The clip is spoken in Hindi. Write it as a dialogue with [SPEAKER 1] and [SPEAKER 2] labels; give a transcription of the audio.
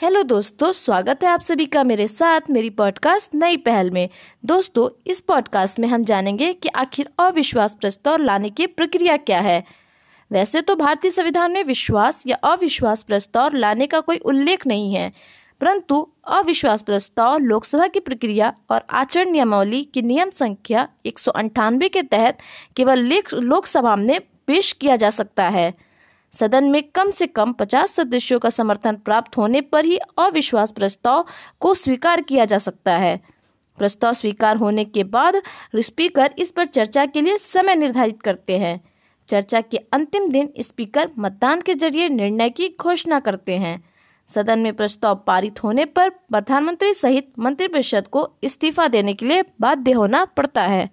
[SPEAKER 1] हेलो दोस्तों, स्वागत है आप सभी का मेरे साथ मेरी पॉडकास्ट नई पहल में। दोस्तों, इस पॉडकास्ट में हम जानेंगे कि आखिर अविश्वास प्रस्ताव लाने की प्रक्रिया क्या है। वैसे तो भारतीय संविधान में विश्वास या अविश्वास प्रस्ताव लाने का कोई उल्लेख नहीं है, परंतु अविश्वास प्रस्ताव लोकसभा की प्रक्रिया और आचरण नियमावली की नियम संख्या एक के तहत केवल लोकसभा में पेश किया जा सकता है। सदन में कम से कम 50 सदस्यों का समर्थन प्राप्त होने पर ही अविश्वास प्रस्ताव को स्वीकार किया जा सकता है। प्रस्ताव स्वीकार होने के बाद स्पीकर इस पर चर्चा के लिए समय निर्धारित करते हैं। चर्चा के अंतिम दिन स्पीकर मतदान के ज़रिए निर्णय की घोषणा करते हैं। सदन में प्रस्ताव पारित होने पर प्रधानमंत्री सहित मंत्रिपरिषद को इस्तीफा देने के लिए बाध्य होना पड़ता है।